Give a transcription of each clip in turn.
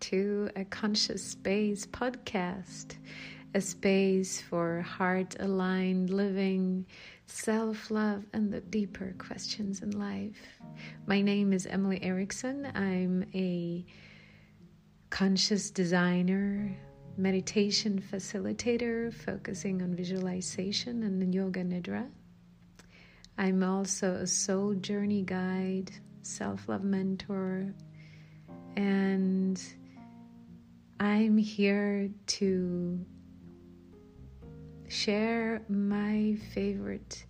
to a Conscious Space podcast, a space for heart aligned living, self love, and the deeper questions in life. My name is Emeli Ericsson. I'm a conscious designer, meditation facilitator focusing on visualization and yoga nidra. I'm also a soul journey guide, self love mentor, and I'm here to share my favorite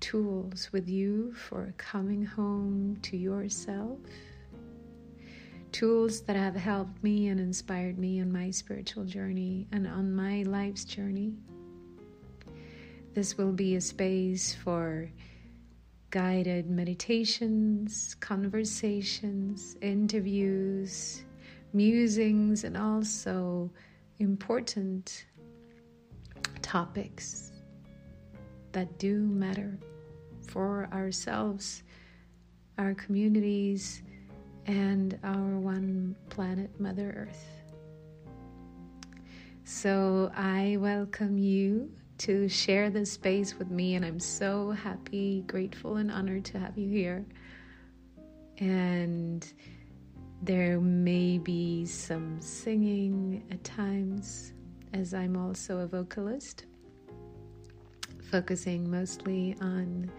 tools with you for coming home to yourself. Tools that have helped me and inspired me on my spiritual journey and on my life's journey. This will be a space for guided meditations, conversations, interviews, musings, and also important topics that do matter for ourselves, our communities, and our one planet, Mother Earth. So I welcome you to share this space with me, and I'm so happy, grateful, and honored to have you here. And there may be some singing at times, as I'm also a vocalist, focusing mostly on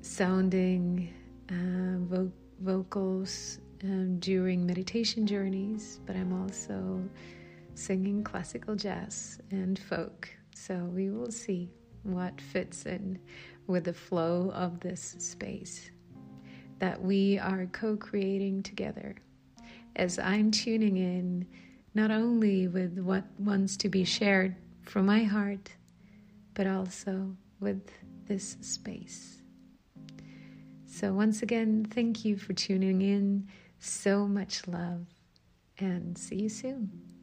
sounding uh, vo- vocals um, during meditation journeys, but I'm also singing classical jazz and folk. So we will see what fits in with the flow of this space that we are co creating together. As I'm tuning in, not only with what wants to be shared from my heart, but also with this space. So, once again, thank you for tuning in. So much love, and see you soon.